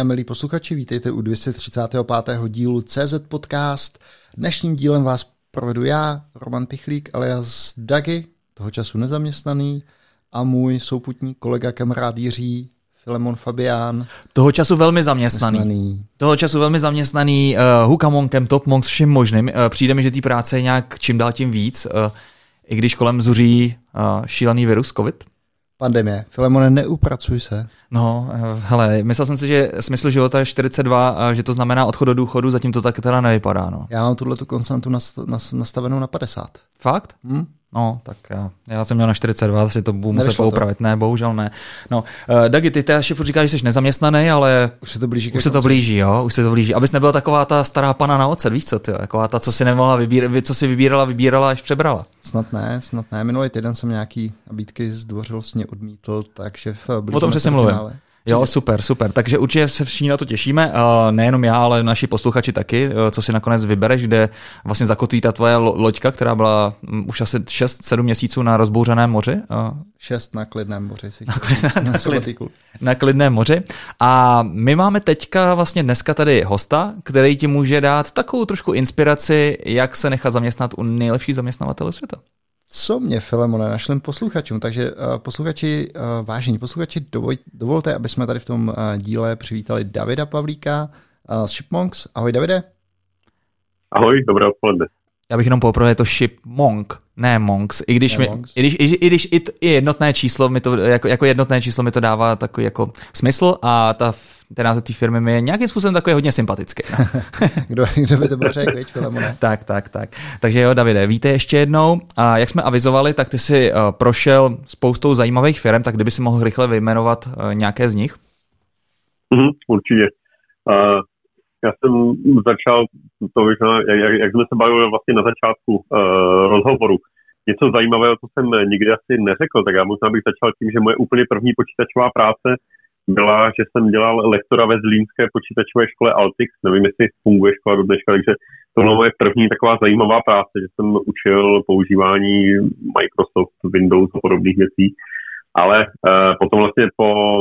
A milí posluchači, vítejte u 235. dílu CZ Podcast. Dnešním dílem vás provedu já, Roman Pichlík, alias Dagi, toho času nezaměstnaný, a můj souputník, kolega, kamarád Jiří, Filemon Fabián. Toho času velmi zaměstnaný. zaměstnaný. Toho času velmi zaměstnaný uh, Hukamonkem, Topmonk, vším možným. Uh, přijde mi, že té práce je nějak čím dál tím víc, uh, i když kolem zuří uh, šílený virus COVID. Pandemie. Filemone, neupracuj se. No, hele, myslel jsem si, že smysl života je 42 a že to znamená odchod do důchodu, zatím to tak teda nevypadá, no. Já mám tuhle tu konstantu nastavenou na 50. Fakt? Hm? No, tak já, já jsem měl na 42, asi to budu muset poupravit. To. Ne, bohužel ne. No, uh, Dagi, ty ještě furt říkáš, že jsi nezaměstnaný, ale už se to blíží. Už se to blíží, jo, už se to blíží. Abys nebyla taková ta stará pana na ocet, víš co, ty, taková ta, co si nemohla vybírat, co si vybírala, vybírala, až přebrala. Snad ne, snad ne. Minulý týden jsem nějaký nabídky zdvořilostně odmítl, takže v O tom přesně mluvím. Finále. Jo, super, super. Takže určitě se všichni na to těšíme. Nejenom já, ale naši posluchači taky, co si nakonec vybereš, kde vlastně zakotví ta tvoje loďka, která byla mm, už asi 6-7 měsíců na rozbouřeném moři. 6 na klidném moři. Si na, klid, na, na, klid, na klidném moři. A my máme teďka vlastně dneska tady hosta, který ti může dát takovou trošku inspiraci, jak se nechat zaměstnat u nejlepších zaměstnavatelů světa co mě, Filemone, našlem posluchačům. Takže uh, posluchači, uh, vážení posluchači, dovol, dovolte, aby jsme tady v tom uh, díle přivítali Davida Pavlíka uh, z Shipmonks. Ahoj, Davide. Ahoj, dobré odpoledne. Já bych jenom poprvé, je to Shipmonk, ne Monks. I když, ne mi, monks. i když, i, i když i, i jednotné číslo mi to, jako, jako jednotné číslo mi to dává takový jako smysl a ta, ten název té firmy mi je nějakým způsobem takový hodně sympatický. No. kdo, kdo by to byl řekl, víš, Filemone? tak, tak, tak. Takže jo, Davide, víte ještě jednou. A jak jsme avizovali, tak ty si uh, prošel spoustou zajímavých firm, tak kdyby si mohl rychle vyjmenovat uh, nějaké z nich? Mm, určitě. Uh, já jsem začal, to jak, jak, jak jsme se bavili vlastně na začátku uh, rozhovoru, něco zajímavého, co jsem nikdy asi neřekl, tak já možná bych začal tím, že moje úplně první počítačová práce byla, že jsem dělal lektora ve Zlínské počítačové škole Altix, nevím, jestli funguje škola do dneška, takže to byla moje první taková zajímavá práce, že jsem učil používání Microsoft, Windows a podobných věcí. Ale uh, potom vlastně po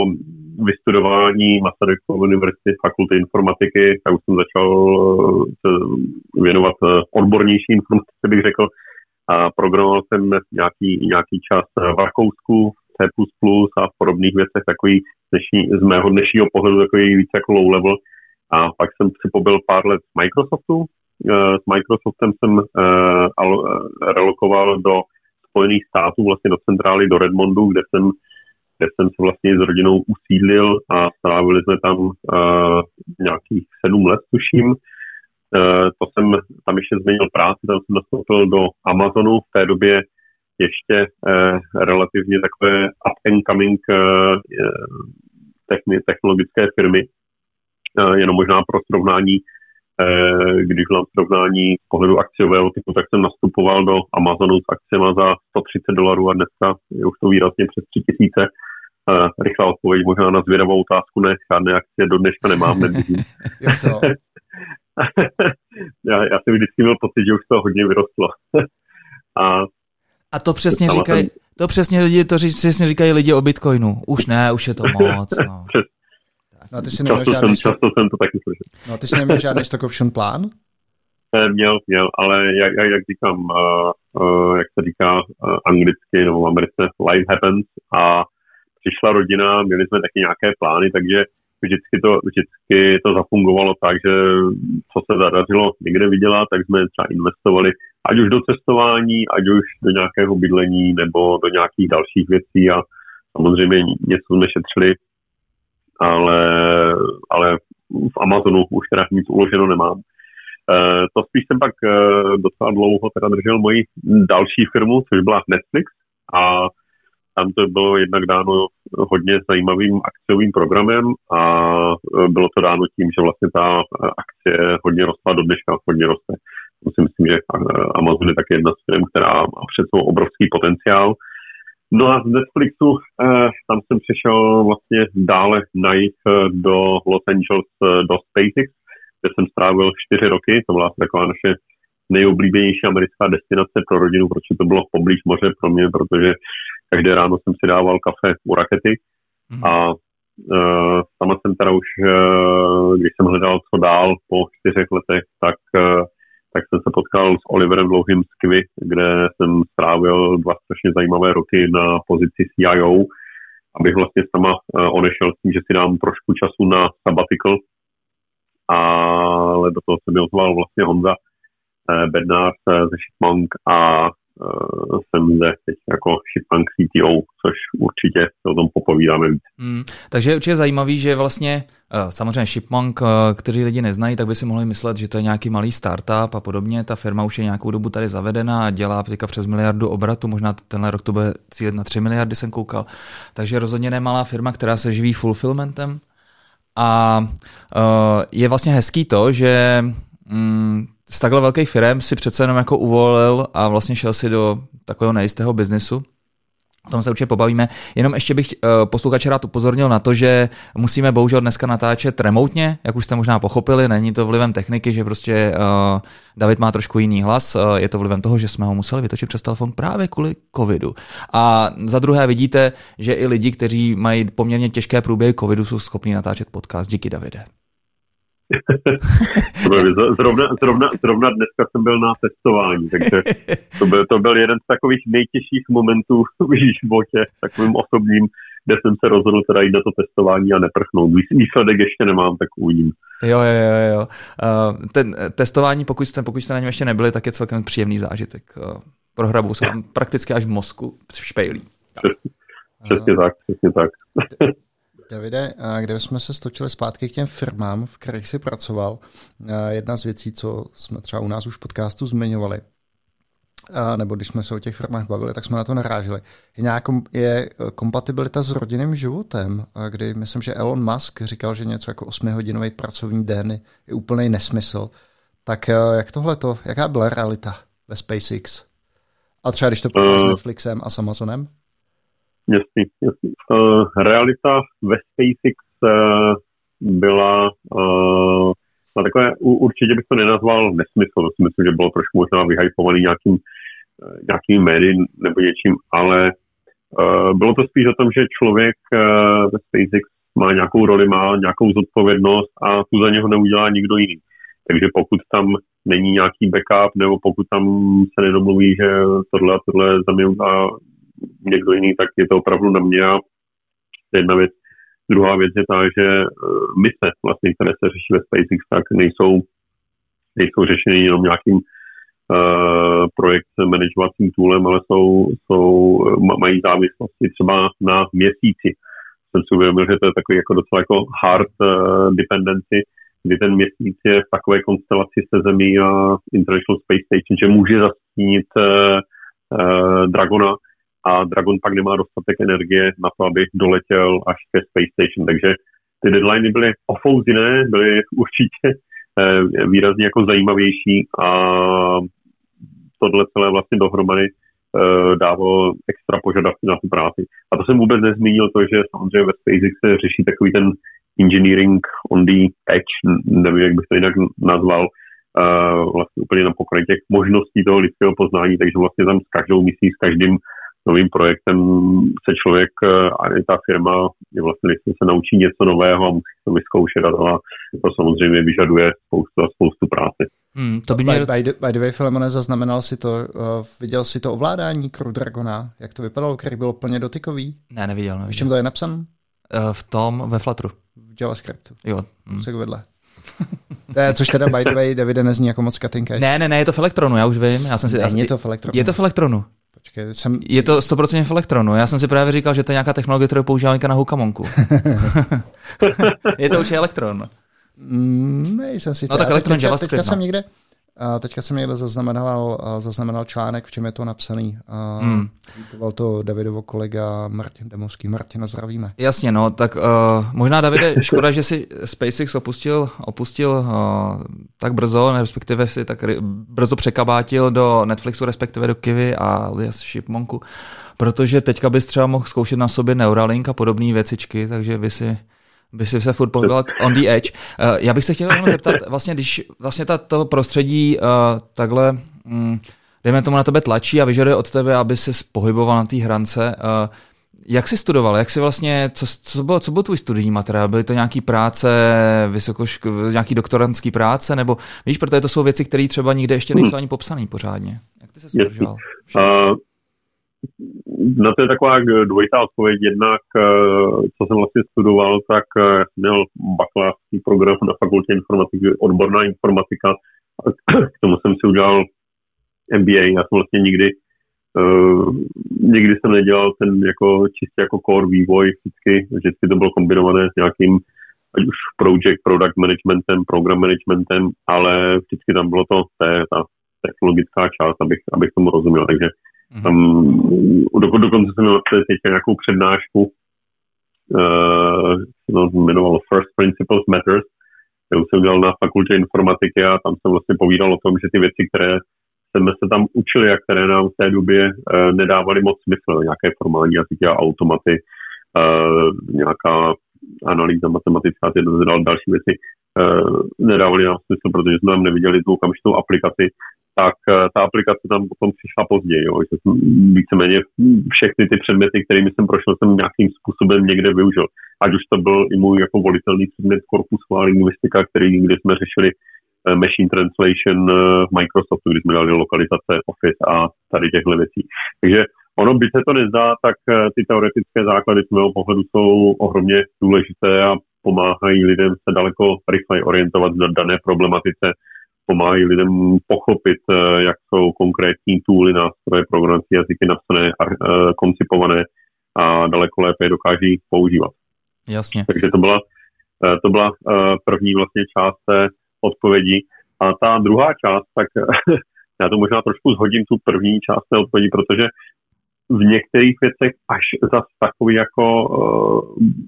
vystudování Masarykové univerzity fakulty informatiky, tak už jsem začal eh, se věnovat eh, odbornější informatice, bych řekl, a programoval jsem nějaký, nějaký čas v Rakousku, C++ a v podobných věcech, takový dnešní, z mého dnešního pohledu takový víc jako low level. A pak jsem si pobyl pár let z Microsoftu. S Microsoftem jsem relokoval do Spojených států, vlastně do centrály, do Redmondu, kde jsem, kde jsem se vlastně s rodinou usídlil a strávili jsme tam uh, nějakých sedm let, tuším. Uh, to jsem tam ještě změnil práci, tam jsem nastoupil do Amazonu v té době ještě uh, relativně takové up and coming uh, technologické firmy. Jenom možná pro srovnání, když mám srovnání z pohledu akciového typu, tak jsem nastupoval do Amazonu s akcemi za 130 dolarů a dneska je už to výrazně přes 3000. Eh, rychlá odpověď možná na zvědavou otázku, ne, žádné akcie do dneška nemám, já, já jsem vždycky měl pocit, že už to hodně vyrostlo. a, a to přesně říkají, to přesně lidi, to přesně říkají lidi o Bitcoinu. Už ne, už je to moc. No. No ty jsi neměl často, žádný... Jsem, často jsem to taky slyšel. No ty jsi neměl žádný stock option plán? Eh, měl, měl, ale jak, jak, jak říkám, uh, uh, jak se říká uh, anglicky nebo v Americe, life happens a přišla rodina, měli jsme taky nějaké plány, takže vždycky to, vždycky to zafungovalo tak, že co se zadařilo někde vydělat, tak jsme třeba investovali ať už do cestování, ať už do nějakého bydlení nebo do nějakých dalších věcí a samozřejmě něco jsme šetřili ale, ale v Amazonu už teda nic uloženo nemám. Uh, to spíš jsem pak uh, docela dlouho teda držel moji další firmu, což byla Netflix a tam to bylo jednak dáno hodně zajímavým akciovým programem a uh, bylo to dáno tím, že vlastně ta akcie hodně rostla do dneška, hodně roste. To si myslím, že Amazon je taky jedna z firm, která má před obrovský potenciál No a z Netflixu eh, tam jsem přešel vlastně dále na jich eh, do Los Angeles, eh, do SpaceX, kde jsem strávil čtyři roky. To byla taková naše nejoblíbenější americká destinace pro rodinu, protože to bylo poblíž moře pro mě, protože každé ráno jsem si dával kafe u rakety mm. a Uh, sama jsem teda už, uh, když jsem hledal co dál po čtyřech letech, tak, uh, tak jsem se potkal s Oliverem Dlouhým z Kvy, kde jsem strávil dva strašně zajímavé roky na pozici CIO, abych vlastně sama uh, odešel s tím, že si dám trošku času na sabbatical, ale do toho se mi ozval vlastně Honza uh, Bednář ze Shipmonk a jsem zde teď jako Shipbank CTO, což určitě o tom popovídáme víc. Hmm, takže je určitě zajímavý, že vlastně uh, samozřejmě Shipmonk, uh, který lidi neznají, tak by si mohli myslet, že to je nějaký malý startup a podobně. Ta firma už je nějakou dobu tady zavedená a dělá teďka přes miliardu obratu, možná tenhle rok to bude cílit na 3 miliardy, jsem koukal. Takže rozhodně nemalá firma, která se živí fulfillmentem. A je vlastně hezký to, že mm, z takhle velkých firm si přece jenom jako uvolil a vlastně šel si do takového nejistého biznesu. O tom se určitě pobavíme. Jenom ještě bych uh, posluchače rád upozornil na to, že musíme bohužel dneska natáčet remotně, jak už jste možná pochopili, není to vlivem techniky, že prostě uh, David má trošku jiný hlas, uh, je to vlivem toho, že jsme ho museli vytočit přes telefon právě kvůli covidu. A za druhé vidíte, že i lidi, kteří mají poměrně těžké průběhy covidu, jsou schopni natáčet podcast. Díky Davide. zrovna, zrovna, zrovna dneska jsem byl na testování, takže to byl, to byl jeden z takových nejtěžších momentů v životě, takovým osobním, kde jsem se rozhodl teda jít na to testování a neprchnout. Výsledek ještě nemám, tak uvidím. Jo, jo, jo, jo. Uh, ten testování, pokud jste, pokud jste na něm ještě nebyli, tak je celkem příjemný zážitek. Uh, prohrabou se vám prakticky až v mozku v špejlí. Přesně, přesně tak, přesně tak. Davide, kdybychom se stočili zpátky k těm firmám, v kterých jsi pracoval, jedna z věcí, co jsme třeba u nás už v podcastu zmiňovali, nebo když jsme se o těch firmách bavili, tak jsme na to naráželi. Je nějaká je kompatibilita s rodinným životem, kdy myslím, že Elon Musk říkal, že něco jako 8-hodinový pracovní den je úplný nesmysl. Tak jak tohle to, jaká byla realita ve SpaceX? A třeba když to uh, s Netflixem a s Amazonem? Jasný, jasný. Uh, realita ve SpaceX uh, byla uh, na takové, určitě bych to nenazval nesmysl, to si myslím, že bylo trošku možná vyhypovaný nějakým, nějakým médií nebo něčím, ale uh, bylo to spíš o tom, že člověk uh, ve SpaceX má nějakou roli, má nějakou zodpovědnost a tu za něho neudělá nikdo jiný. Takže pokud tam není nějaký backup, nebo pokud tam se nedomluví, že tohle a tohle za mě někdo jiný, tak je to opravdu na mě a jedna věc. Druhá věc je ta, že eh, mise, vlastně, které se řeší ve SpaceX, tak nejsou, nejsou řešeny jenom nějakým uh, projekt manažovacím toolem, ale jsou, jsou, mají závislosti třeba na měsíci. Jsem si uvědomil, že to je takový jako docela jako hard uh, dependency, kdy ten měsíc je v takové konstelaci se Zemí a International Space Station, že může zastínit uh, uh, Dragona, a Dragon pak nemá dostatek energie na to, aby doletěl až ke Space Station. Takže ty deadliny byly ofouziné, byly určitě eh, výrazně jako zajímavější a tohle celé vlastně dohromady eh, dávalo extra požadavky na tu práci. A to jsem vůbec nezmínil to, že samozřejmě ve SpaceX se řeší takový ten engineering on the edge, nevím, jak bych to jinak nazval, uh, vlastně úplně na pokraji těch možností toho lidského poznání, takže vlastně tam s každou misí, s každým novým projektem se člověk eh, a i ta firma je vlastně se naučí něco nového a musí to vyzkoušet a to samozřejmě vyžaduje spoustu a spoustu práce. Hmm, to by mě... by, by, by the way, Filemone, zaznamenal si to, uh, viděl si to ovládání Crew Dragona, jak to vypadalo, který byl plně dotykový? Ne, neviděl. neviděl. V čem to je napsan? Uh, v tom, ve Flutteru. V JavaScriptu. Jo. Hmm. vedle. To je, což teda by the way, Davide, nezní jako moc cutting Ne, ne, ne, je to v Elektronu, já už vím. Já jsem si, Není to v Elektronu. Je to v Elektronu. Počkej, jsem... Je to 100% v Elektronu. Já jsem si právě říkal, že to je nějaká technologie, kterou používám na Hukamonku. je to určitě Elektron. Mm, nejsem si No tak Elektron teďka, JavaScript. Teďka no. jsem někde, teďka jsem někde zaznamenal, zaznamenal článek, v čem je to napsaný. Hmm. to Davidovo kolega Martin Demovský. Martina, zdravíme. Jasně, no, tak uh, možná Davide, škoda, že si SpaceX opustil, opustil uh, tak brzo, respektive si tak brzo překabátil do Netflixu, respektive do Kivy a alias Shipmonku, protože teďka bys třeba mohl zkoušet na sobě Neuralink a podobné věcičky, takže by si by si se furt pohyboval on the edge. Uh, já bych se chtěl jenom zeptat, vlastně když vlastně ta, to prostředí uh, takhle, um, dejme tomu na tebe tlačí a vyžaduje od tebe, aby se pohyboval na té hrance, uh, jak jsi studoval? Jak jsi vlastně, co, co, bylo, co byl tvůj studijní materiál? Byly to nějaký práce, vysokoško, nějaký doktorantský práce, nebo víš, protože to jsou věci, které třeba nikde ještě nejsou ani popsané pořádně. Jak ty se udržel? Uh, na to je taková dvojitá odpověď. Jednak, eh, co jsem vlastně studoval, tak eh, měl bakalářský program na fakultě informatiky, odborná informatika. K tomu jsem si udělal MBA. Já jsem vlastně nikdy Uh, nikdy jsem nedělal ten jako čistě jako core vývoj, vždycky, vždycky to bylo kombinované s nějakým ať už project, product managementem, program managementem, ale vždycky tam bylo to, to je ta technologická část, abych, abych tomu rozuměl. Takže mm-hmm. tam do, dokonce jsem měl teď nějakou přednášku, uh, no, jmenovalo First Principles Matters, kterou jsem udělal na fakultě informatiky a tam jsem vlastně povídal o tom, že ty věci, které jsme se tam učili a které nám v té době uh, nedávaly moc smysl. Nějaké formální jazyky a automaty, uh, nějaká analýza matematická, ty další věci uh, nedávaly nám smysl, protože jsme tam neviděli tu okamžitou aplikaci, tak uh, ta aplikace tam potom přišla později. Jo, že jsem víceméně všechny ty předměty, kterými jsem prošel, jsem nějakým způsobem někde využil. Ať už to byl i můj jako volitelný předmět korpusová lingvistika, který někdy jsme řešili Eh, machine translation eh, v Microsoftu, kdy jsme dali lokalizace Office a tady těchto věcí. Takže ono by se to nezdá, tak eh, ty teoretické základy z mého pohledu jsou ohromně důležité a pomáhají lidem se daleko rychleji orientovat na dané problematice, pomáhají lidem pochopit, jak jsou konkrétní tooly, nástroje, programací jazyky napsané a koncipované a daleko lépe je dokáží používat. Jasně. Takže to byla, to byla první vlastně část té odpovědi. A ta druhá část, tak já to možná trošku zhodím tu první část té odpovědi, protože v některých věcech až za takový jako uh,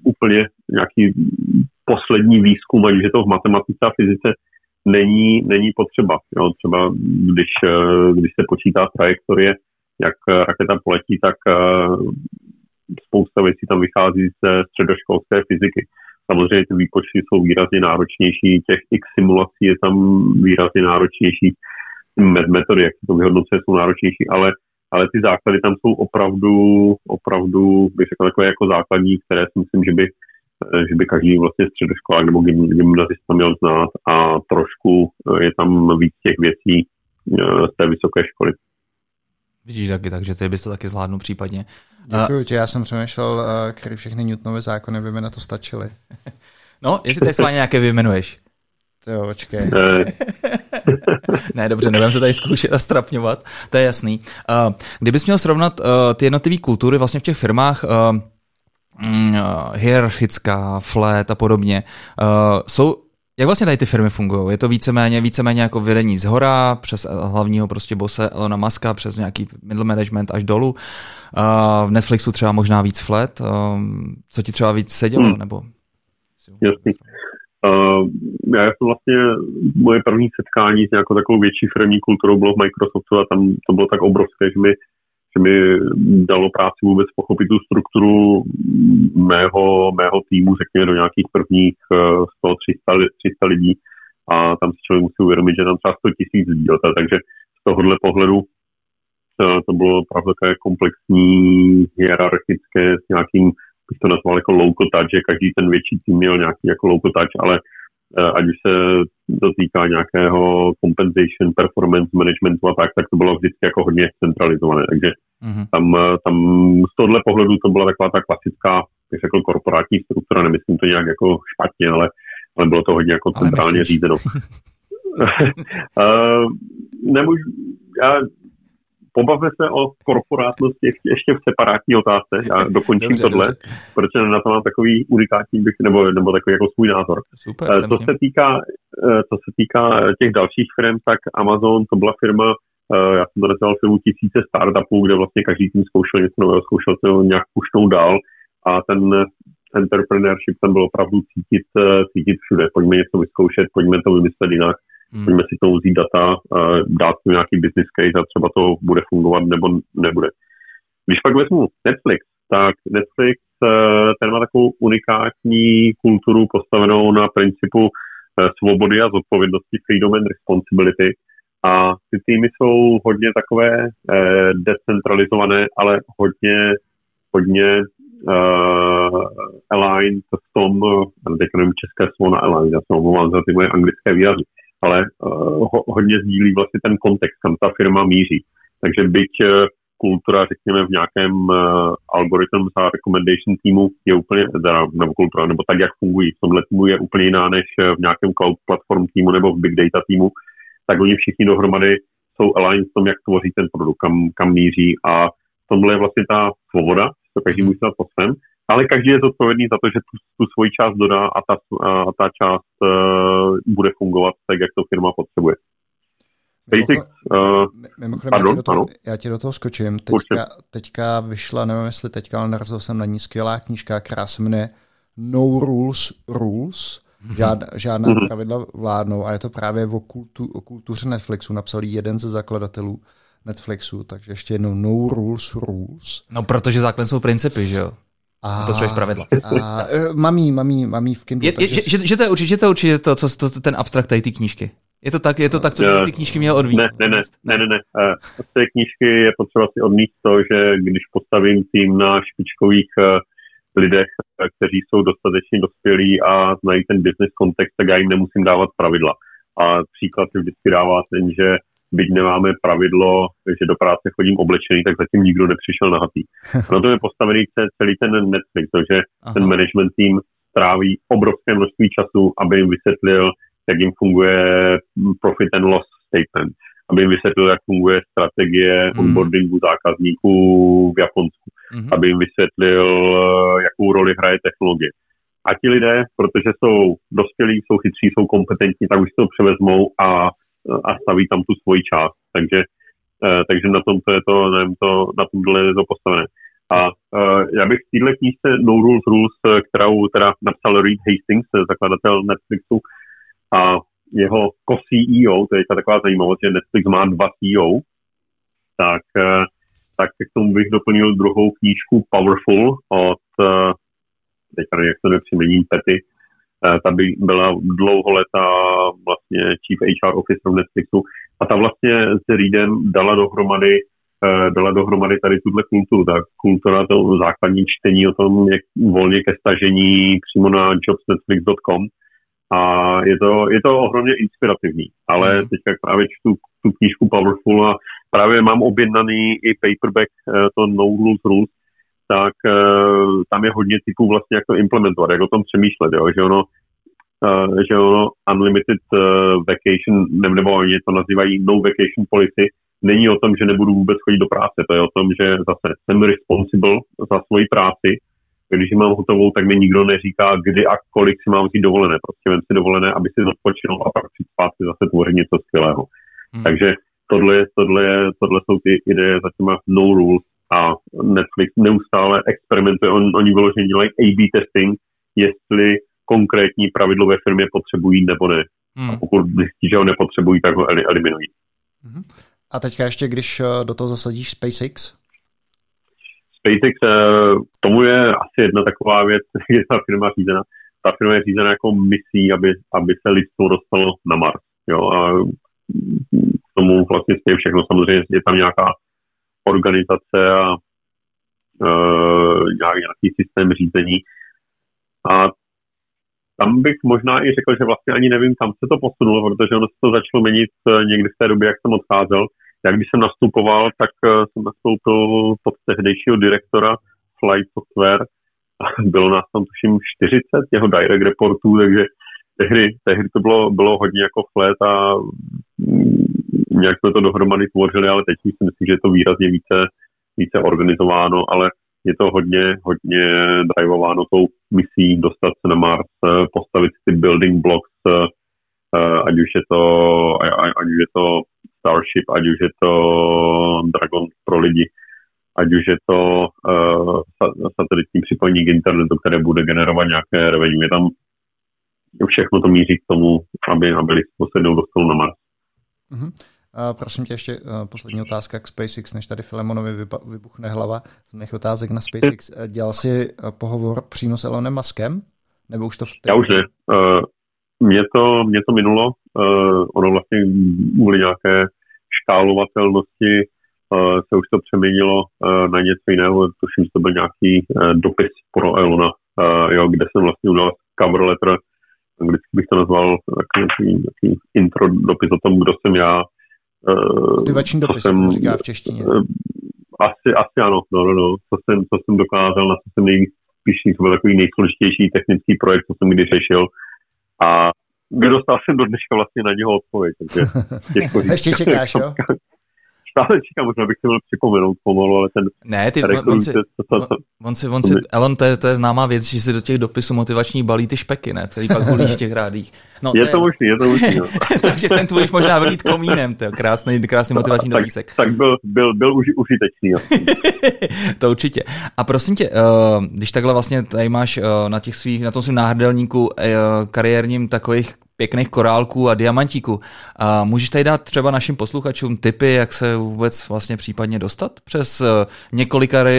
úplně nějaký poslední výzkum, ať je to v matematice a fyzice, není, není potřeba. Jo, třeba když, uh, když se počítá trajektorie, jak raketa poletí, tak uh, spousta věcí tam vychází ze středoškolské fyziky. Samozřejmě ty výpočty jsou výrazně náročnější, těch x simulací je tam výrazně náročnější, metody, jak to vyhodnocuje, jsou náročnější, ale, ale ty základy tam jsou opravdu, opravdu, bych řekl, takové jako základní, které si myslím, že by, že by každý vlastně středoškolák nebo gymnazista měl znát a trošku je tam víc těch věcí eh, z té vysoké školy. Vidíš taky, takže ty bys to taky zvládnul případně. Děkuji ti, já jsem přemýšlel, který všechny Newtonové zákony by mi na to stačily. No, jestli tady s nějaké vyjmenuješ. To jo, počkej. ne, dobře, nebudem se tady zkoušet a strapňovat, to je jasný. Kdybys měl srovnat ty jednotlivé kultury vlastně v těch firmách, hierarchická, flat a podobně, uh, jsou jak vlastně tady ty firmy fungují? Je to víceméně, víceméně jako vedení z hora, přes hlavního prostě bose Elona Muska, přes nějaký middle management až dolů. Uh, v Netflixu třeba možná víc flat. Co ti třeba víc sedělo? Hmm. Nebo... Jasný. Uh, já jsem vlastně, moje první setkání s nějakou takovou větší firmní kulturou bylo v Microsoftu a tam to bylo tak obrovské, že mi že mi dalo práci vůbec pochopit tu strukturu mého, mého týmu, řekněme, do nějakých prvních 100-300 eh, 300 lidí. A tam si člověk musí uvědomit, že tam třeba 100 tisíc lidí, takže z tohohle pohledu eh, to bylo opravdu také komplexní, hierarchické, s nějakým, bych to nazval jako local touch, že každý ten větší tým měl nějaký jako local touch, ale ať už se dotýká nějakého compensation, performance managementu a tak, tak to bylo vždycky jako hodně centralizované. Takže mm-hmm. tam, eh, tam z tohle pohledu to byla taková ta klasická, jak řekl, korporátní struktura, nemyslím to nějak jako špatně, ale, ale bylo to hodně jako centrálně řízeno. uh, nemůžu, já pobavme se o korporátnosti ještě, ještě v separátní otázce. Já dokončím dobře, tohle, dobře. protože na to mám takový unikátní, bych, nebo, nebo takový jako svůj názor. Super, eh, co, se týká, eh, co se týká těch dalších firm, tak Amazon to byla firma, eh, já jsem to nazval firmu tisíce startupů, kde vlastně každý tým zkoušel něco nového, zkoušel to nějak pušnou dál a ten entrepreneurship tam byl opravdu cítit, cítit všude. Pojďme něco vyzkoušet, pojďme to vymyslet jinak Hmm. Pojďme si tomu vzít data, dát si nějaký business case a třeba to bude fungovat nebo nebude. Když pak vezmu Netflix, tak Netflix eh, ten má takovou unikátní kulturu postavenou na principu eh, svobody a zodpovědnosti, freedom and responsibility. A ty týmy jsou hodně takové eh, decentralizované, ale hodně, hodně uh, aligned v tom, teď nevím české slovo na aligned, já se omlouvám za ty moje anglické výrazy, ale uh, ho, hodně sdílí vlastně ten kontext, kam ta firma míří. Takže byť uh, kultura, řekněme, v nějakém uh, algoritmu a recommendation týmu je úplně, nebo kultura, nebo tak, jak fungují. V tomhle týmu je úplně jiná než v nějakém cloud platform týmu nebo v big data týmu, tak oni všichni dohromady jsou aligned v tom, jak tvoří ten produkt, kam, kam míří a v tomhle je vlastně ta svoboda, to každý může dát po svém, ale každý je zodpovědný za to, že tu, tu svoji část dodá a ta, a ta část uh, bude fungovat tak, jak to firma potřebuje. Basics, uh, Mimochodem, pardon, já, ti do toho, já ti do toho skočím. Teďka, teďka vyšla, nevím jestli teďka, ale narazil jsem na ní skvělá knížka, která se jmenuje No Rules Rules. Mhm. Žád, žádná mm-hmm. pravidla vládnou a je to právě o, kultu, o kultuře Netflixu. Napsal jeden ze zakladatelů Netflixu, takže ještě jednou No Rules Rules. No, protože základ jsou principy, že jo? A, Potřebuješ pravidla. A, e, mamí, mamí, mamí v Kindle. Je, takže... že, že, že, to je určitě, to, určitě to, co to, ten abstrakt tady ty knížky. Je to tak, je to tak, co bys ty knížky měl odvíct? Ne, ne, ne, ne, ne, ne. Uh, z té knížky je potřeba si odníst to, že když postavím tým na špičkových uh, lidech, kteří jsou dostatečně dospělí a znají ten business kontext, tak já jim nemusím dávat pravidla. A příklad si vždycky dává ten, že byť nemáme pravidlo, že do práce chodím oblečený, tak zatím nikdo nepřišel na hatý. Na to je postavený celý ten Netflix, že Aha. ten management tým stráví obrovské množství času, aby jim vysvětlil, jak jim funguje profit and loss statement, aby jim vysvětlil, jak funguje strategie mm. onboardingu zákazníků v Japonsku, mm. aby jim vysvětlil, jakou roli hraje technologie. A ti lidé, protože jsou dospělí, jsou chytří, jsou kompetentní, tak už to převezmou a, a staví tam tu svoji část. Takže, eh, takže na tom to je to, nevím, to, na tomhle je to postavené. A uh, já bych v téhle knížce No Rules Rules, kterou teda napsal Reed Hastings, zakladatel Netflixu, a jeho co-CEO, to je taková zajímavost, že Netflix má dva CEO, tak, tak k tomu bych doplnil druhou knížku Powerful od, teď jak to nepřiměním, Pety, ta by byla dlouholetá vlastně Chief HR Officer v Netflixu a ta vlastně s Reedem dala dohromady Eh, dala dohromady tady tuhle kulturu. Ta kultura, to základní čtení o tom, jak volně ke stažení přímo na jobsnetflix.com a je to, je to ohromně inspirativní. Ale mm. teďka právě čtu tu knížku Powerful a právě mám objednaný i paperback, eh, to No Rules Rules, tak uh, tam je hodně typů vlastně, jak to implementovat, jak o tom přemýšlet, jo? že ono uh, že ono unlimited uh, vacation, nebo oni to nazývají no vacation policy, není o tom, že nebudu vůbec chodit do práce. To je o tom, že zase jsem responsible za svoji práci. Když ji mám hotovou, tak mi nikdo neříká, kdy a kolik si mám vzít dovolené. Prostě vem si dovolené, aby si odpočinul a pak přijít zpátky zase tvořit něco skvělého. Hmm. Takže tohle, tohle, tohle jsou ty ideje za těma no rules a Netflix neustále experimentuje. On, oni vyloženě dělají A-B testing, jestli konkrétní pravidlo ve firmě potřebují nebo ne. Hmm. A pokud zjistí, že ho nepotřebují, tak ho eliminují. Hmm. A teďka ještě, když eh, do toho zasadíš SpaceX? SpaceX, eh, tomu je asi jedna taková věc, je ta firma řízena. Ta firma je řízena jako misí, aby, aby se lidstvo dostalo na Mars. Jo, a k tomu vlastně spěje všechno. Samozřejmě je tam nějaká organizace a uh, nějaký systém řízení. A tam bych možná i řekl, že vlastně ani nevím, kam se to posunulo, protože ono se to začalo měnit někdy v té době, jak jsem odcházel. Já když jsem nastupoval, tak eh, jsem nastoupil pod tehdejšího direktora Flight Software bylo nás tam tuším 40 jeho direct reportů, takže tehdy, tehdy to bylo, bylo hodně jako flat a nějak jsme to dohromady tvořili, ale teď si myslím, že je to výrazně více, více organizováno, ale je to hodně, hodně drivováno tou misí dostat se na Mars, eh, postavit ty building blocks, eh, ať už je to, ať už je to Starship, ať už je to Dragon pro lidi, ať už je to uh, satelitní připojení k internetu, které bude generovat nějaké revenue. Je tam všechno to míří k tomu, aby, aby lidstvo se jednou na Mars. Uh-huh. Uh, prosím tě ještě uh, poslední otázka k SpaceX, než tady Filemonovi vybuchne hlava z mých otázek na SpaceX. Uh, dělal jsi pohovor přímo s Elonem Muskem? Nebo už to v té... Já už ne. Mě to, mě to minulo. Ono vlastně kvůli nějaké škálovatelnosti se už to přeměnilo na něco jiného, tuším, že to byl nějaký dopis pro Elona, jo, kde jsem vlastně udal cover letter, bych to nazval takový, takový intro dopis o tom, kdo jsem já. Motivační dopis, jsem, to říká v češtině. Asi, asi ano, no, no, no. Co jsem, co jsem dokázal, na co jsem nejvíc píšný, to byl takový nejsložitější technický projekt, co jsem kdy řešil. A nedostal jsem do dneška vlastně na něho odpověď, takže těžko říct. Ještě čekáš, jo? stále čekám, možná bych si měl připomenout pomalu, ale ten... Ne, ty, on, on, si, to, to, to, on, si, on si, Elon, to je, to je známá věc, že si do těch dopisů motivační balí ty špeky, ne? Který pak hulíš v těch rádích. No, je to, je možný, je to možný. No. Takže ten tvůj možná vylít komínem, to je krásný, krásný motivační tak, dopisek. Tak byl, byl, byl už, užitečný. to určitě. A prosím tě, uh, když takhle vlastně tady máš uh, na těch svých, na tom svém náhrdelníku uh, kariérním takových pěkných korálků a diamantíků. A můžeš tady dát třeba našim posluchačům tipy, jak se vůbec vlastně případně dostat přes eh,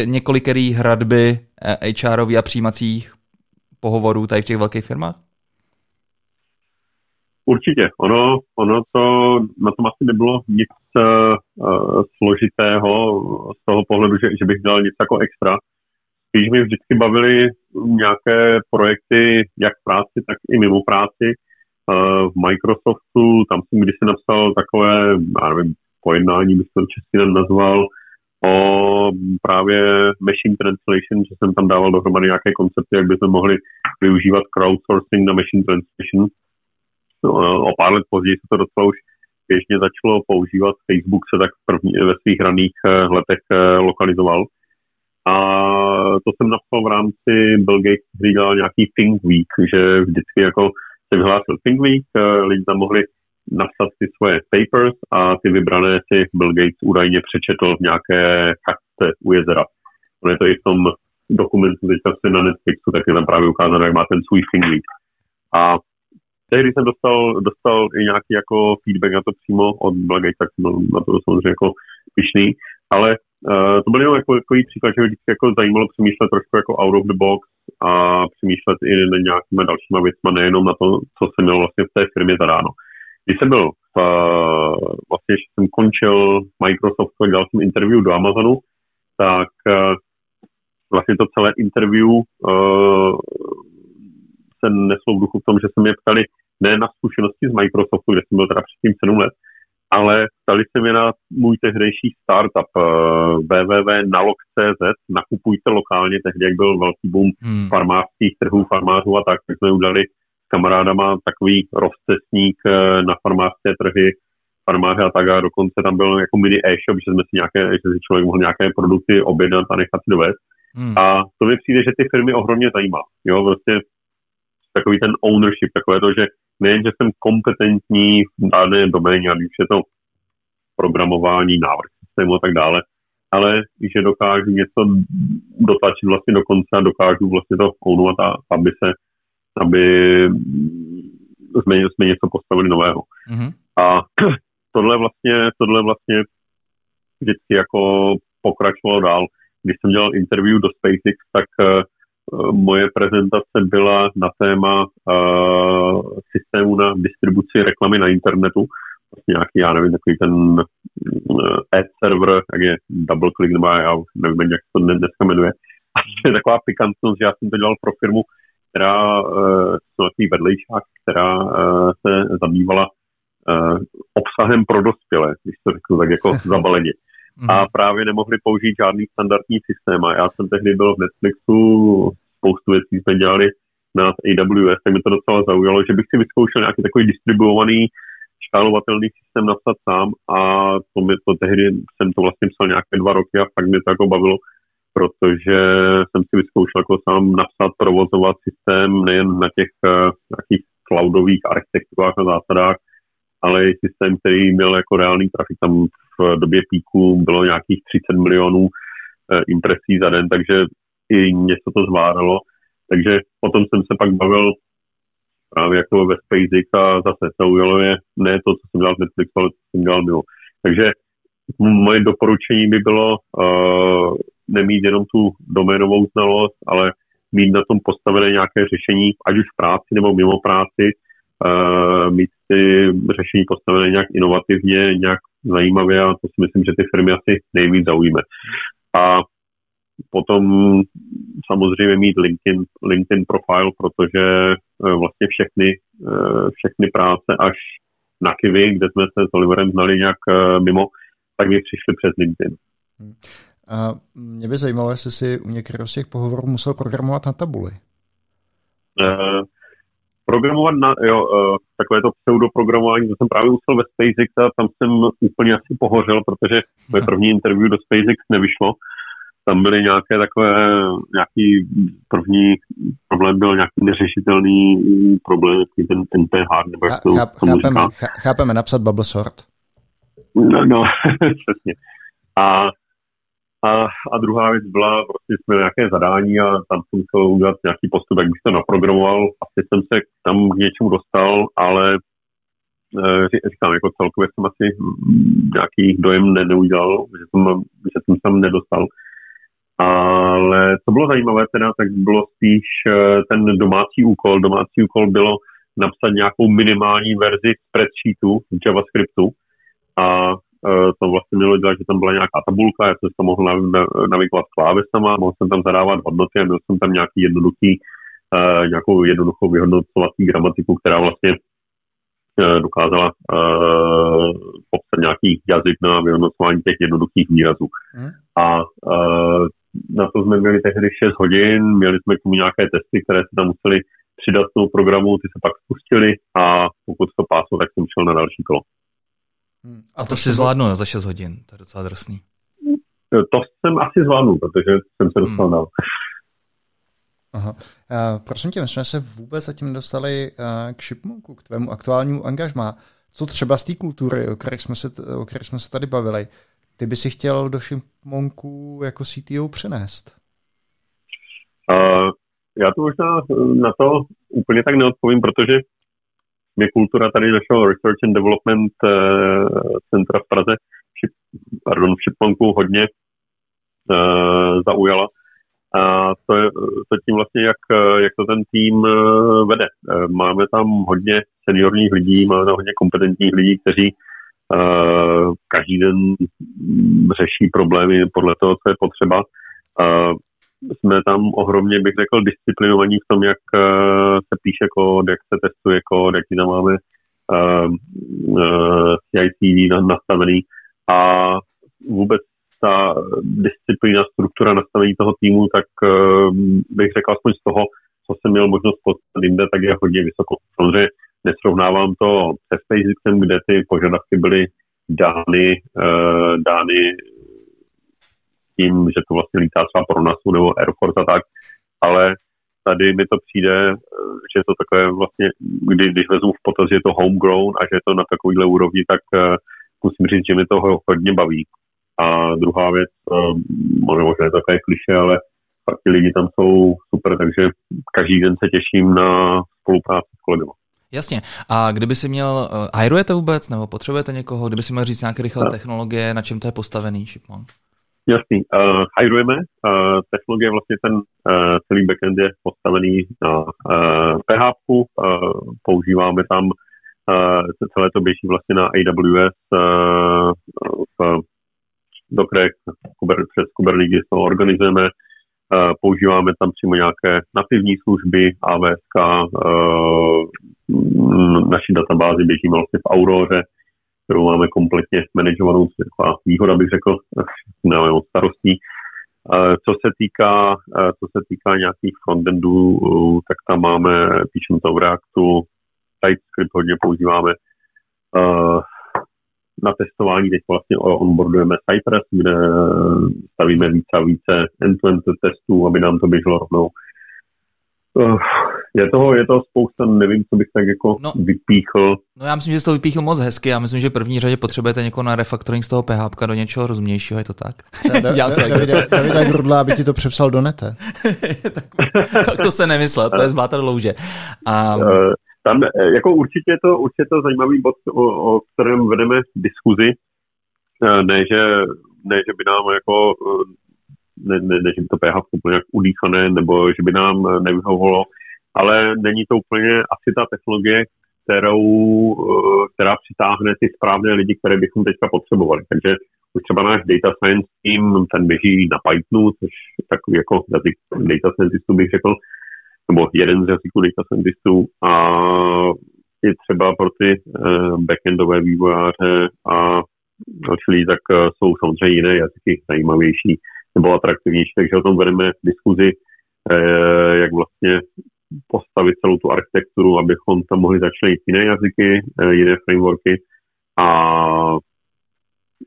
několikerý hradby hr eh, a přijímacích pohovorů tady v těch velkých firmách? Určitě. Ono, ono to, na tom asi nebylo nic uh, složitého z toho pohledu, že, že bych dělal nic jako extra. Spíš mi vždycky bavily nějaké projekty, jak v práci, tak i mimo práci v Microsoftu, tam jsem když si napsal takové, já nevím, pojednání bych to česky nazval, o právě machine translation, že jsem tam dával dohromady nějaké koncepty, jak bychom mohli využívat crowdsourcing na machine translation. No, o pár let později se to docela už běžně začalo používat. Facebook se tak první, ve svých raných eh, letech eh, lokalizoval. A to jsem napsal v rámci Bill Gates, který dělal nějaký Think Week, že vždycky jako se vyhlásil Think Week, eh, lidi tam mohli napsat ty svoje papers a ty vybrané si Bill Gates údajně přečetl v nějaké chačce u jezera. On je to i v tom dokumentu teďka se na Netflixu, tak je tam právě ukázáno, jak má ten svůj Think Week. A tehdy jsem dostal, dostal i nějaký jako feedback na to přímo od Bill Gates, tak jsem byl na to samozřejmě jako pišný, ale uh, to byl jenom jako, jako příklad, že vždycky jako zajímalo přemýšlet trošku jako out of the box a přemýšlet i na nějakýma dalšíma věcma, nejenom na to, co jsem měl vlastně v té firmě zadáno. Když jsem byl, v, vlastně, když jsem končil Microsoft dělal jsem interview do Amazonu, tak uh, vlastně to celé interview uh, se neslo v duchu v tom, že se mě ptali ne na zkušenosti z Microsoftu, kde jsem byl teda předtím 7 let, ale ptali se mě na můj tehdejší startup uh, www.nalog.cz, nakupujte lokálně, tehdy jak byl velký boom hmm. farmářských trhů, farmářů a tak, tak jsme udali s kamarádama takový rozcestník uh, na farmářské trhy, farmáře a tak a dokonce tam byl jako mini e-shop, že jsme si nějaké, že si člověk mohl nějaké produkty objednat a nechat si dovést. Hmm. A to mi přijde, že ty firmy ohromně zajímá. Jo, prostě takový ten ownership, takové to, že nejen, že jsem kompetentní v dané doméně, ať už je to programování, návrh systému a tak dále, ale že dokážu něco dotlačit vlastně do konce a dokážu vlastně to ownovat, a, aby se, aby jsme, jsme něco postavili nového. Mm-hmm. A tohle vlastně, tohle vlastně vždycky jako pokračovalo dál. Když jsem dělal interview do SpaceX, tak uh, moje prezentace byla na téma uh, systému na distribuci reklamy na internetu. Vlastně nějaký, já nevím, takový ten uh, ad server, jak je double click, nebo já nevím, jak to dneska jmenuje. A to je taková pikantnost, že já jsem to dělal pro firmu, která uh, takový vedlejšák, která uh, se zabývala uh, obsahem pro dospělé, když to řeknu tak jako zabaleně. Mhm. a právě nemohli použít žádný standardní systém. A já jsem tehdy byl v Netflixu, spoustu věcí jsme dělali na AWS, tak mi to docela zaujalo, že bych si vyzkoušel nějaký takový distribuovaný škálovatelný systém napsat sám a to mi to tehdy jsem to vlastně psal nějaké dva roky a fakt mě to jako bavilo, protože jsem si vyzkoušel jako sám napsat, provozovat systém nejen na těch uh, nějakých cloudových architekturách a zásadách, ale i systém, který měl jako reálný trafik. Tam v době píku bylo nějakých 30 milionů uh, impresí za den, takže i něco to zvládalo. Takže potom jsem se pak bavil právě jako ve SpaceX a zase zaujalo je ne to, co jsem dělal v Netflixu, ale co jsem dělal mimo. Takže moje doporučení by bylo uh, nemít jenom tu doménovou znalost, ale mít na tom postavené nějaké řešení, ať už v práci nebo mimo práci, mít ty řešení postavené nějak inovativně, nějak zajímavě a to si myslím, že ty firmy asi nejvíc zaujíme. A potom samozřejmě mít LinkedIn, LinkedIn profile, protože eh, vlastně všechny, eh, všechny práce až na Kivy, kde jsme se s Oliverem znali nějak eh, mimo, tak mi přišli přes LinkedIn. A mě by zajímalo, jestli si u některého z těch pohovorů musel programovat na tabuli. Uh, programovat na, jo, uh, takové to pseudoprogramování, to jsem právě musel ve SpaceX a tam jsem úplně asi pohořel, protože moje první interview do SpaceX nevyšlo. Tam byly nějaké takové, nějaký první problém byl nějaký neřešitelný problém, ten NPH, nebo jak to Cháp, chápeme, chápeme, napsat bubble sort. No, no přesně. A a, a druhá věc byla, prostě jsme nějaké zadání a tam jsem musel udělat nějaký postup, jak bych to naprogramoval. Asi jsem se tam k něčemu dostal, ale e, říkám, jako celkově jsem asi nějaký dojem ne, neudělal, že jsem, že jsem tam nedostal. Ale co bylo zajímavé teda, tak bylo spíš e, ten domácí úkol. Domácí úkol bylo napsat nějakou minimální verzi spreadsheetu v JavaScriptu a to vlastně mělo dělat, že tam byla nějaká tabulka, já jsem se mohl navigovat klávesama, mohl jsem tam zadávat hodnoty a měl jsem tam nějaký jednoduchý, uh, nějakou jednoduchou vyhodnocovací gramatiku, která vlastně uh, dokázala uh, popsat nějaký jazyk na vyhodnocování těch jednoduchých výrazů. Hmm. A uh, na to jsme měli tehdy 6 hodin, měli jsme k tomu nějaké testy, které se tam museli přidat tomu programu, ty se pak spustili a pokud to páslo, tak jsem šel na další kolo. Hmm. A to si zvládnu za 6 hodin, to je docela drsný. To jsem asi zvládnu, protože jsem se dostal hmm. dál. Aha. Uh, prosím tě, my jsme se vůbec zatím nedostali uh, k Shipmonku, k tvému aktuálnímu angažmá. Co třeba z té kultury, o které jsme, se, o které jsme se tady bavili, ty by si chtěl do Shipmonku jako CTO přenést? Uh, já to možná na to úplně tak neodpovím, protože mě kultura tady našeho Research and Development uh, centra v Praze, šip, pardon, v Šipmanku hodně uh, zaujala. A to je to tím vlastně, jak, jak to ten tým vede. Uh, máme tam hodně seniorních lidí, máme tam hodně kompetentních lidí, kteří uh, každý den řeší problémy podle toho, co je potřeba. Uh, jsme tam ohromně, bych řekl, disciplinovaní v tom, jak uh, se píše kód, jak se testuje kód, jak tam máme uh, uh, CICD nastavený a vůbec ta disciplína, struktura nastavení toho týmu, tak bych řekl aspoň z toho, co jsem měl možnost poznat jinde, tak je hodně vysoko. Samozřejmě nesrovnávám to se SpaceXem, kde ty požadavky byly dány, dány tím, že to vlastně lítá třeba pro NASU nebo Air Force a tak, ale tady mi to přijde, eh, že je to takové vlastně, kdy, když vezmu v potaz, že je to homegrown a že je to na takovýhle úrovni, tak uh, musím říct, že mi to hodně baví. A druhá věc, uh, možná je to takové kliše, ale fakt ti lidi tam jsou super, takže každý den se těším na spolupráci s kolegy. Jasně. A kdyby si měl, hajrujete vůbec, nebo potřebujete někoho, kdyby si měl říct nějaké rychlé technologie, na čem to je postavený Shipmonk? Jasný. Uh, hajrujeme. Uh, technologie, vlastně ten uh, celý backend je postavený na uh, PHP. Uh, používáme tam, uh, celé to běží vlastně na AWS uh, v Docker, přes Kubernetes to organizujeme. Uh, používáme tam přímo nějaké nativní služby, AWS, uh, naší databázi běžíme vlastně v Auroře, kterou máme kompletně manažovanou, taková výhoda bych řekl, nemáme moc starostí. Co se týká, co se týká nějakých frontendů, tak tam máme, píšeme to v Reactu, TypeScript hodně používáme. Na testování teď vlastně onboardujeme Cypress, kde stavíme více a více end-to-end testů, aby nám to běželo rovnou. Je toho, je toho spousta, nevím, co bych tak jako no, vypíchl. No já myslím, že jsi to vypíchl moc hezky, já myslím, že v první řadě potřebujete někoho na refactoring z toho PHP do něčeho rozumnějšího, je to tak? Já se Davide Grudla, aby ti to přepsal do nete. tak, tak, to se nemyslel, to je zbátat louže. A... Uh, tam eh, jako určitě je to, určitě to zajímavý bod, o, o kterém vedeme diskuzi, eh, ne že, ne, že by nám jako ne, ne, ne že by to PHP úplně jak udýchané, nebo že by nám nevyhovovalo, ale není to úplně asi ta technologie, kterou, která přitáhne ty správné lidi, které bychom teďka potřebovali. Takže už třeba náš data science team, ten běží na Pythonu, což je takový jako jazyk data scientistů bych řekl, nebo jeden z jazyků data scientistů a i třeba pro ty uh, backendové vývojáře a další tak uh, jsou samozřejmě jiné jazyky zajímavější nebo atraktivnější, takže o tom vedeme diskuzi, jak vlastně postavit celou tu architekturu, abychom tam mohli začlenit jiné jazyky, jiné frameworky a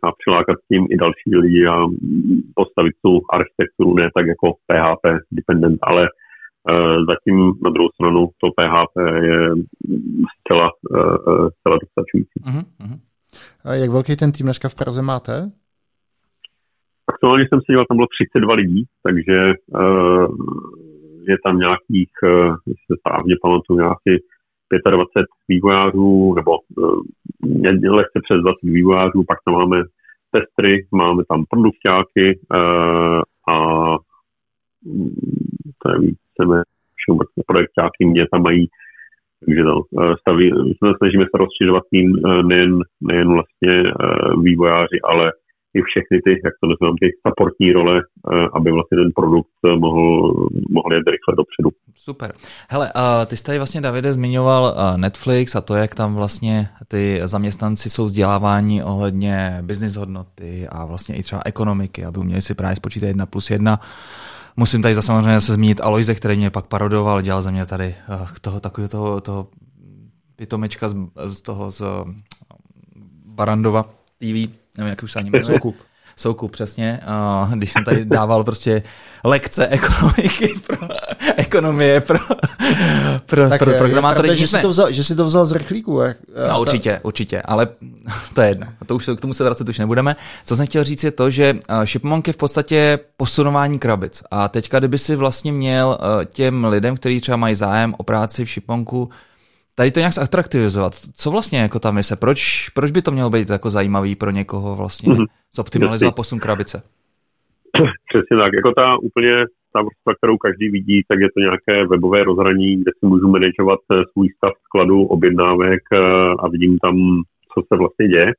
a přilákat tím i další lidi a postavit tu architekturu ne tak jako PHP dependent, ale uh, zatím na druhou stranu to PHP je zcela, uh, zcela dostačující. Uh-huh. A jak velký ten tým dneska v Praze máte? Aktuálně jsem si dělal, tam bylo 32 lidí, takže uh, je tam nějakých, uh, jestli se správně pamatuju, nějakých 25 vývojářů, nebo uh, lehce přes 20 vývojářů, pak tam máme testry, máme tam produktáky uh, a mm, to je více projektáky mě tam mají, takže to, staví, snažíme se rozšiřovat tým nejen, nejen vlastně vývojáři, ale i všechny ty, jak to nazývám, ty supportní role, eh, aby vlastně ten produkt eh, mohl, mohl jet rychle dopředu. Super. Hele, ty jsi tady vlastně, Davide, zmiňoval uh, Netflix a to, jak tam vlastně ty zaměstnanci jsou vzděláváni ohledně business hodnoty a vlastně i třeba ekonomiky, aby uměli si právě spočítat jedna plus jedna. Musím tady zase samozřejmě se zmínit Aloize, který mě pak parodoval, dělal za mě tady toho takového toho, toho pitomečka z, z toho z Barandova TV, nevím, jak už se ani jmenuje. Soukup. Soukup, přesně. Uh, když jsem tady dával prostě lekce ekonomiky pro ekonomie pro, pro, tak pro programátory. Pravda, že, jsi to vzal, že jsi to vzal z rychlíku. Jak, no určitě, určitě, ale to je jedno. To už, k tomu se vracet už nebudeme. Co jsem chtěl říct je to, že Shipmonk je v podstatě posunování krabic. A teďka, kdyby si vlastně měl těm lidem, kteří třeba mají zájem o práci v Shipmonku, tady to nějak zatraktivizovat. Co vlastně jako ta mise? Proč, proč by to mělo být jako zajímavý pro někoho vlastně mm-hmm. zoptimalizovat posun krabice? Přesně tak. Jako ta úplně ta vrstva, kterou každý vidí, tak je to nějaké webové rozhraní, kde si můžu manažovat eh, svůj stav skladu, objednávek eh, a vidím tam, co se vlastně děje.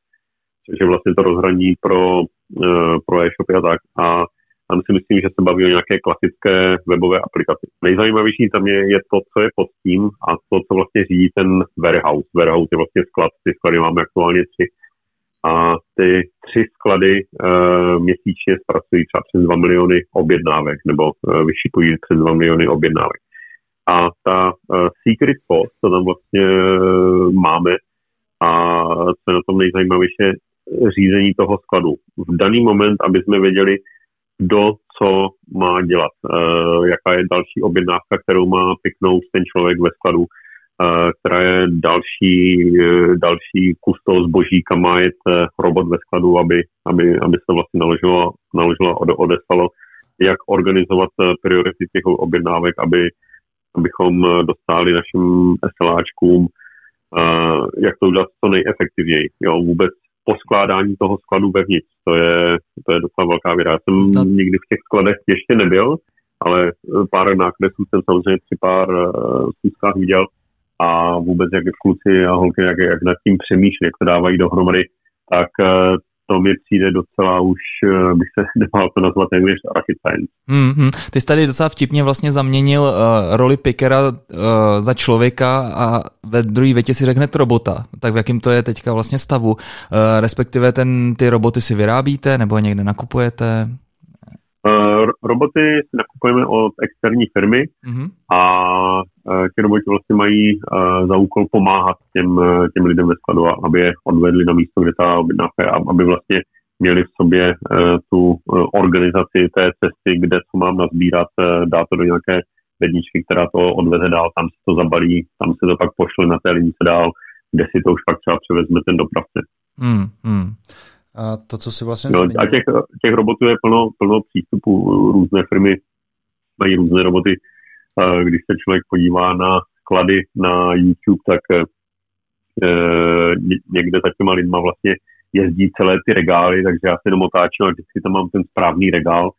Což je vlastně to rozhraní pro, eh, pro e-shopy a tak. A tam si myslím, že se baví o nějaké klasické webové aplikaci. Nejzajímavější tam je, je to, co je pod tím a to, co vlastně řídí ten warehouse. Warehouse je vlastně sklad, ty sklady máme aktuálně tři. A ty tři sklady e, měsíčně zpracují třeba přes 2 miliony objednávek nebo e, vyšipují přes 2 miliony objednávek. A ta e, secret sauce, co tam vlastně e, máme a co je na tom nejzajímavější, řízení toho skladu. V daný moment, aby jsme věděli, kdo co má dělat, uh, jaká je další objednávka, kterou má piknout ten člověk ve skladu, uh, která je další, uh, další kus toho zboží, kam má jet robot ve skladu, aby, aby, aby se vlastně naložilo, naložilo odestalo, jak organizovat priority těch objednávek, aby, abychom dostali našim SLAčkům, jak to udělat co nejefektivněji. Jo, vůbec poskládání toho skladu vevnitř. To je, to je docela velká věda. Já jsem no. nikdy v těch skladech ještě nebyl, ale pár nákresů jsem samozřejmě při pár uh, viděl a vůbec jak kluci a holky, jak, jak nad tím přemýšlí, jak to dávají dohromady, tak uh, to mi přijde docela už, eh, bych se nebál to nazvat English rocket science. Mm-hmm. Ty jsi tady docela vtipně vlastně zaměnil uh, roli Pickera uh, za člověka a ve druhé větě si řekne robota. Tak v jakém to je teďka vlastně stavu? Uh, respektive ten, ty roboty si vyrábíte nebo někde nakupujete? Roboty si nakupujeme od externí firmy mm-hmm. a uh, ti roboti vlastně mají uh, za úkol pomáhat těm, těm lidem ve skladu, aby je odvedli na místo, kde ta objednávka je, aby vlastně měli v sobě tu organizaci té cesty, kde co mám nazbírat, dát to do nějaké ledničky, která to odveze dál, tam se to zabalí, tam se to pak pošle na té lince dál, kde si to už pak třeba převezme ten dopravce. Mm, mm. A to, co si vlastně no, A těch, těch robotů je plno, plno přístupů. Různé firmy mají různé roboty. Když se člověk podívá na sklady na YouTube, tak e, někde za těma lidma vlastně jezdí celé ty regály, takže já si jenom otáčím a vždycky tam mám ten správný regál,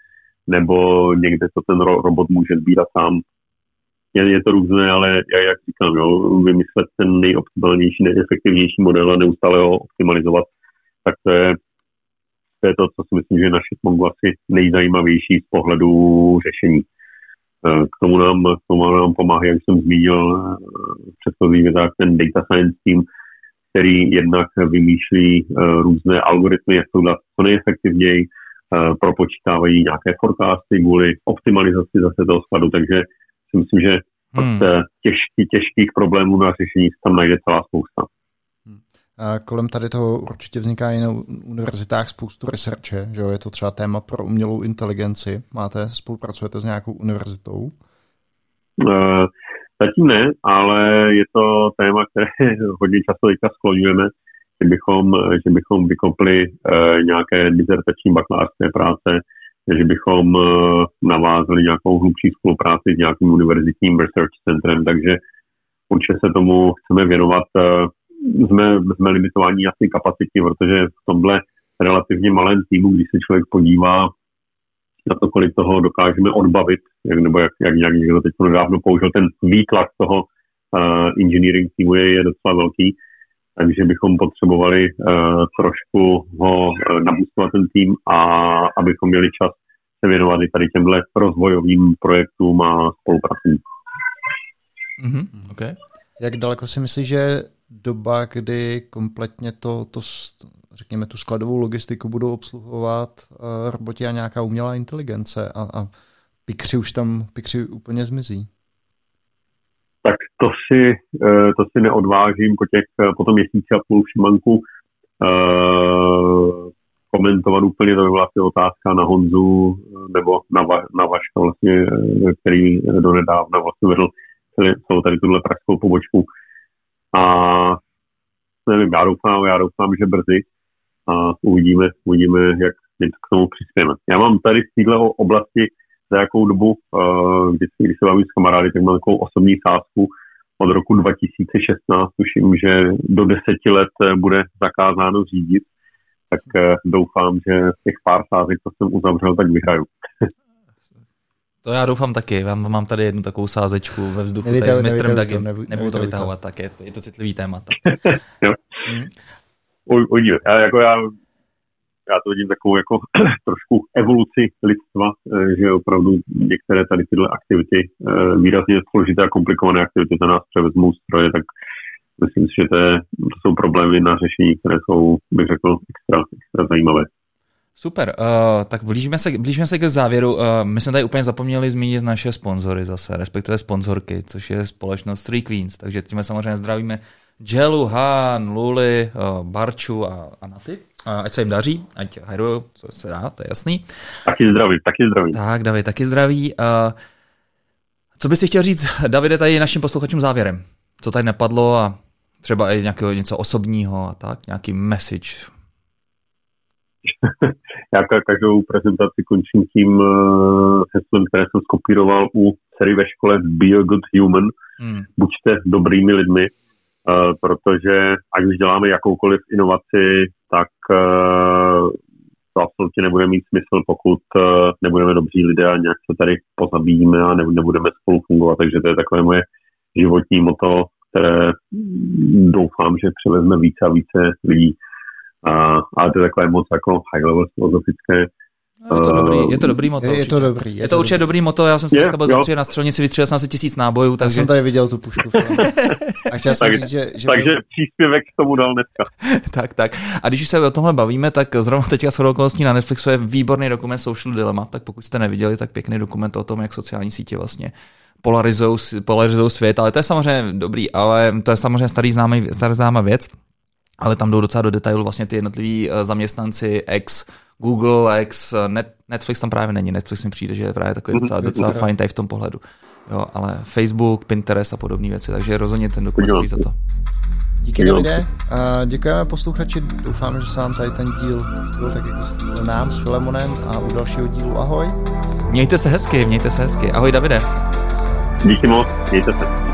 nebo někde to ten ro- robot může sbírat sám. je, je to různé, ale já, jak říkám, jo, vymyslet ten nejoptimálnější, nejefektivnější model a neustále ho optimalizovat, tak to je, to je to, co si myslím, že je naše Mongo asi nejzajímavější z pohledu řešení. Eh, k tomu nám, k tomu nám pomáhá, jak jsem zmínil eh, v předchozí větách, ten data science team, který jednak vymýšlí eh, různé algoritmy, jak to udělat co nejefektivněji, propočítávají nějaké forecasty kvůli optimalizaci zase toho skladu, takže si myslím, že hmm. těžký, těžkých problémů na řešení tam najde celá spousta. Kolem tady toho určitě vzniká i na univerzitách spoustu researche, že jo? je to třeba téma pro umělou inteligenci. Máte, spolupracujete s nějakou univerzitou? Uh, zatím ne, ale je to téma, které hodně často teďka skloňujeme, že bychom, že bychom vykopli uh, nějaké dizertační bakalářské práce, že bychom uh, navázali nějakou hlubší spolupráci s nějakým univerzitním research centrem, takže určitě se tomu chceme věnovat jsme, jsme limitováni asi kapacitně, protože v tomhle relativně malém týmu, když se člověk podívá na to, kolik toho dokážeme odbavit, jak, nebo jak, jak, jak někdo teď nedávno použil, ten výtlak toho uh, engineering týmu je, je docela velký, takže bychom potřebovali uh, trošku ho uh, nabustovat ten tým a abychom měli čas se věnovat i tady těmhle rozvojovým projektům a spolupracím. Mm-hmm, okay. Jak daleko si myslíš, že doba, kdy kompletně to, to řekněme, tu skladovou logistiku budou obsluhovat uh, roboti a nějaká umělá inteligence a, a pikři už tam, pikři úplně zmizí. Tak to si, uh, to si neodvážím po, těch, uh, po tom měsíci a půl šimanku uh, komentovat úplně, to by byla asi otázka na Honzu nebo na, va, na Vaška vlastně, který donedávna vlastně vedl celou tady tuhle pražskou pobočku. A nevím, já doufám, já doufám, že brzy a uvidíme, uvidíme, jak k tomu přispějeme. Já mám tady z této oblasti za jakou dobu, vždycky, když se bavím s kamarády, tak mám takovou osobní sázku od roku 2016, tuším, že do deseti let eh, bude zakázáno řídit, tak uh, doufám, že těch pár sázek, co jsem uzavřel, tak vyhraju. To já doufám taky. Já mám tady jednu takovou sázečku ve vzduchu tady s mistrem Dagem. Nebudu to vytahovat, tak je to, je to citlivý téma. jo. Hmm. Uvidíme. Já, jako já, já to vidím takovou jako trošku evoluci lidstva, eh, že opravdu některé tady tyhle aktivity, eh, výrazně složité a komplikované aktivity, to nás převezmou stroje, tak myslím si, že to, je, to jsou problémy na řešení, které jsou, bych řekl, extra, extra zajímavé. Super, uh, tak blížíme se, blížíme se k závěru. Uh, my jsme tady úplně zapomněli zmínit naše sponzory zase, respektive sponzorky, což je společnost Three Queens, takže tím samozřejmě zdravíme Jelu, Han, Luli, uh, Barču a, a Naty. Uh, ať se jim daří, ať hajrujou, co se dá, to je jasný. Taky zdraví, taky zdraví. Tak, David, taky zdraví. Uh, co bys si chtěl říct, Davide, tady našim posluchačům závěrem? Co tady nepadlo a třeba i nějakého něco osobního a tak, nějaký message, já každou prezentaci končím tím uh, heslem, které jsem skopíroval u série ve škole Be a Good Human. Hmm. Buďte dobrými lidmi, uh, protože ať už děláme jakoukoliv inovaci, tak uh, to absolutně nebude mít smysl, pokud nebudeme dobří lidé a nějak se tady pozabíjíme a nebudeme spolu fungovat. Takže to je takové moje životní moto, které doufám, že převezme více a více lidí. A, ale to je takové moc jako high level filozofické. No, je to dobrý, je to dobrý moto. Je, je to dobrý. Je, je to, to určitě dobrý moto, já jsem si dneska byl zastřelit na střelnici, vystřelil jsem asi tisíc nábojů. Takže... Já jsem tady viděl tu pušku. a chtěl jsem říct, že, že takže byl... příspěvek k tomu dal dneska. tak, tak. A když se o tomhle bavíme, tak zrovna teďka shodou okolností na Netflixu je výborný dokument Social Dilemma, tak pokud jste neviděli, tak pěkný dokument o tom, jak sociální sítě vlastně polarizují, polarizují svět, ale to je samozřejmě dobrý, ale to je samozřejmě starý známý, starý známá věc ale tam jdou docela do detailu vlastně ty jednotliví eh, zaměstnanci ex Google, ex eh, Net, Netflix tam právě není. Netflix mi přijde, že je právě takový docela, docela fajn tady v tom pohledu. Jo, ale Facebook, Pinterest a podobné věci, takže rozhodně ten dokument stojí za to. Díky Davide. A děkujeme posluchači. Doufám, že se vám tady ten díl byl tak jako nám s Filemonem a u dalšího dílu ahoj. Mějte se hezky, mějte se hezky. Ahoj Davide. Díky moc, mějte se.